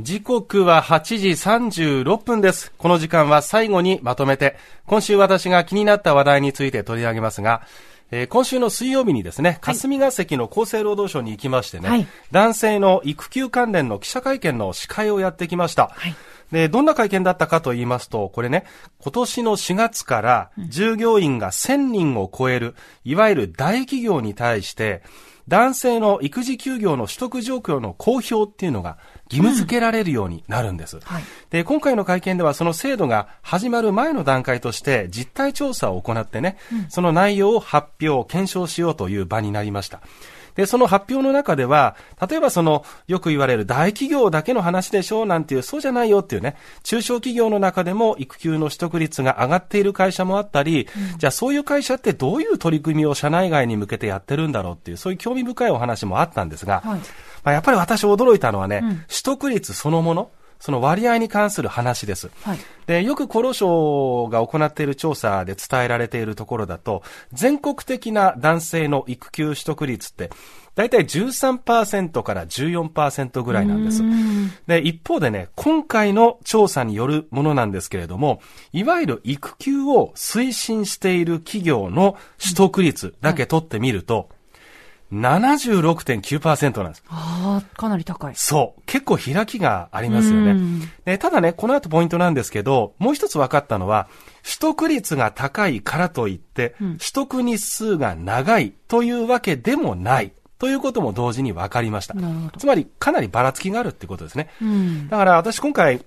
時刻は8時36分です。この時間は最後にまとめて、今週私が気になった話題について取り上げますが、えー、今週の水曜日にですね、霞が関の厚生労働省に行きましてね、はい、男性の育休関連の記者会見の司会をやってきました。はい、で、どんな会見だったかと言いますと、これね、今年の4月から従業員が1000人を超える、いわゆる大企業に対して、男性の育児休業の取得状況の公表っていうのが義務付けられるようになるんです。うんはい、で、今回の会見ではその制度が始まる前の段階として実態調査を行ってね、うん、その内容を発表、検証しようという場になりました。で、その発表の中では、例えばその、よく言われる大企業だけの話でしょうなんていう、そうじゃないよっていうね、中小企業の中でも育休の取得率が上がっている会社もあったり、うん、じゃあそういう会社ってどういう取り組みを社内外に向けてやってるんだろうっていう、そういう興味深いお話もあったんですが、はい、まあ、やっぱり私驚いたのはね、うん、取得率そのもの、その割合に関する話です。はい、で、よく厚労省が行っている調査で伝えられているところだと、全国的な男性の育休取得率って、だいたい13%から14%ぐらいなんです。で、一方でね、今回の調査によるものなんですけれども、いわゆる育休を推進している企業の取得率だけ取ってみると、76.9%なんです。ああ、かなり高い。そう。結構開きがありますよね。でただね、この後ポイントなんですけど、もう一つ分かったのは、取得率が高いからといって、うん、取得日数が長いというわけでもない。ということも同時に分かりました。つまり、かなりばらつきがあるってことですね。うん、だから私今回、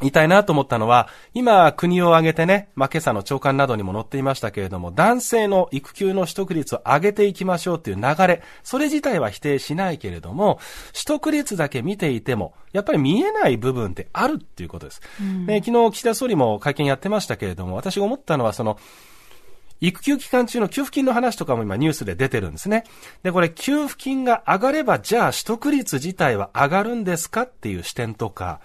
言いたいなと思ったのは、今、国を挙げてね、まあ、今朝の長官などにも載っていましたけれども、男性の育休の取得率を上げていきましょうっていう流れ、それ自体は否定しないけれども、取得率だけ見ていても、やっぱり見えない部分ってあるっていうことです。うん、昨日、岸田総理も会見やってましたけれども、私が思ったのは、その、育休期間中の給付金の話とかも今ニュースで出てるんですね。で、これ給付金が上がれば、じゃあ取得率自体は上がるんですかっていう視点とか、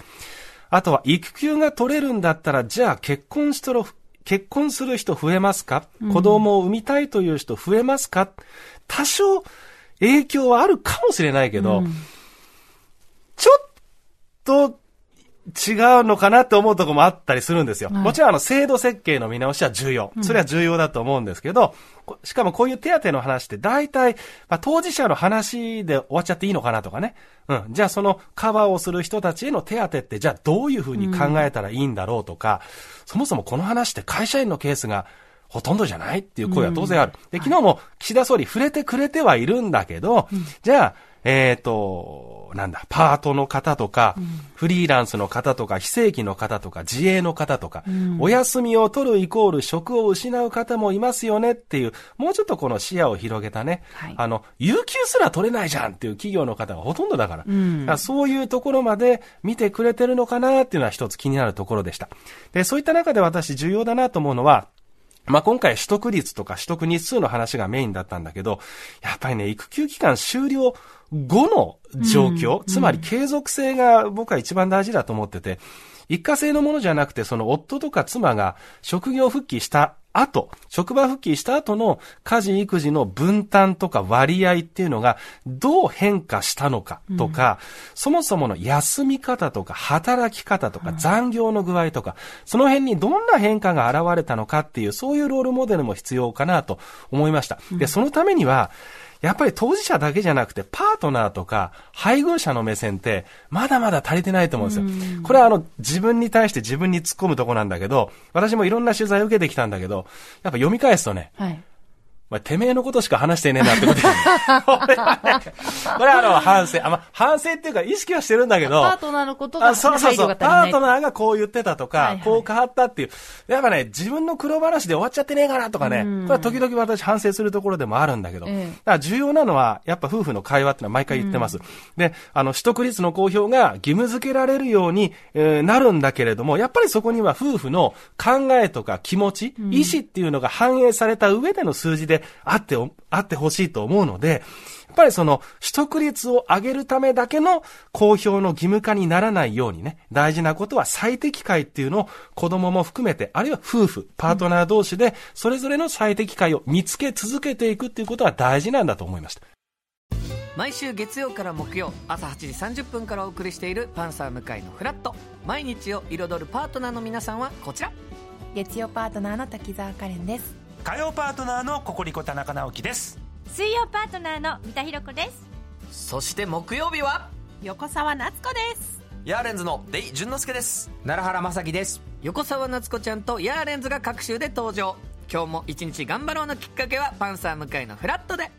あとは育休が取れるんだったら、じゃあ結婚しとる、結婚する人増えますか、うん、子供を産みたいという人増えますか？多少影響はあるかもしれないけど、うん、ちょっと違うのかなって思うところもあったりするんですよ。はい、もちろんあの制度設計の見直しは重要。それは重要だと思うんですけど、うん、しかもこういう手当の話って大体、まあ、当事者の話で終わっちゃっていいのかなとかね。うん。じゃあそのカバーをする人たちへの手当ってじゃあどういうふうに考えたらいいんだろうとか、うん、そもそもこの話って会社員のケースがほとんどじゃないっていう声は当然ある。で、昨日も岸田総理触れてくれてはいるんだけど、じゃあ、えっ、ー、と、なんだ、パートの方とか、うん、フリーランスの方とか、非正規の方とか、自営の方とか、うん、お休みを取るイコール職を失う方もいますよねっていう、もうちょっとこの視野を広げたね、はい、あの、有給すら取れないじゃんっていう企業の方がほとんどだから、うん、からそういうところまで見てくれてるのかなっていうのは一つ気になるところでした。で、そういった中で私重要だなと思うのは、まあ、今回取得率とか取得日数の話がメインだったんだけど、やっぱりね、育休期間終了後の状況、うん、つまり継続性が僕は一番大事だと思ってて、一過性のものじゃなくて、その夫とか妻が職業復帰した後、職場復帰した後の家事育児の分担とか割合っていうのがどう変化したのかとか、うん、そもそもの休み方とか働き方とか残業の具合とか、その辺にどんな変化が現れたのかっていう、そういうロールモデルも必要かなと思いました。で、そのためには、やっぱり当事者だけじゃなくて、パートナーとか配偶者の目線って、まだまだ足りてないと思うんですよ。これはあの、自分に対して自分に突っ込むとこなんだけど、私もいろんな取材を受けてきたんだけど、やっぱ読み返すとね、はいまあ、てめえのことしか話してねえなってことこれはね、これはあの、反省。あ、まあ、反省っていうか意識はしてるんだけど。パートナーのことがそうそうそう。パートナーがこう言ってたとか、はいはい、こう変わったっていう。やっぱね、自分の黒話で終わっちゃってねえかなとかね。これは時々私反省するところでもあるんだけど。ええ、だから重要なのは、やっぱ夫婦の会話ってのは毎回言ってます。うん、で、あの、取得率の公表が義務付けられるように、えー、なるんだけれども、やっぱりそこには夫婦の考えとか気持ち、うん、意思っていうのが反映された上での数字であってあってほしいと思うので、やっぱりその取得率を上げるためだけの公表の義務化にならないようにね、大事なことは最適解っていうのを子供も含めて、あるいは夫婦、パートナー同士で、それぞれの最適解を見つけ続けていくっていうことは大事なんだと思いました。毎週月曜から木曜朝8時30分からお送りしている「パンサー向井のフラット」毎日を彩るパートナーの皆さんはこちら。月曜パートナーの滝沢カレンです火曜パートナーのココリコ田中直樹です。水曜パートナーの三田寛子です。そして木曜日は？横澤夏子です。ヤーレンズのデイ淳之介です。奈良原正樹です。横澤夏子ちゃんとヤーレンズが各週で登場。今日も一日頑張ろうのきっかけはパンサー向井のフラットで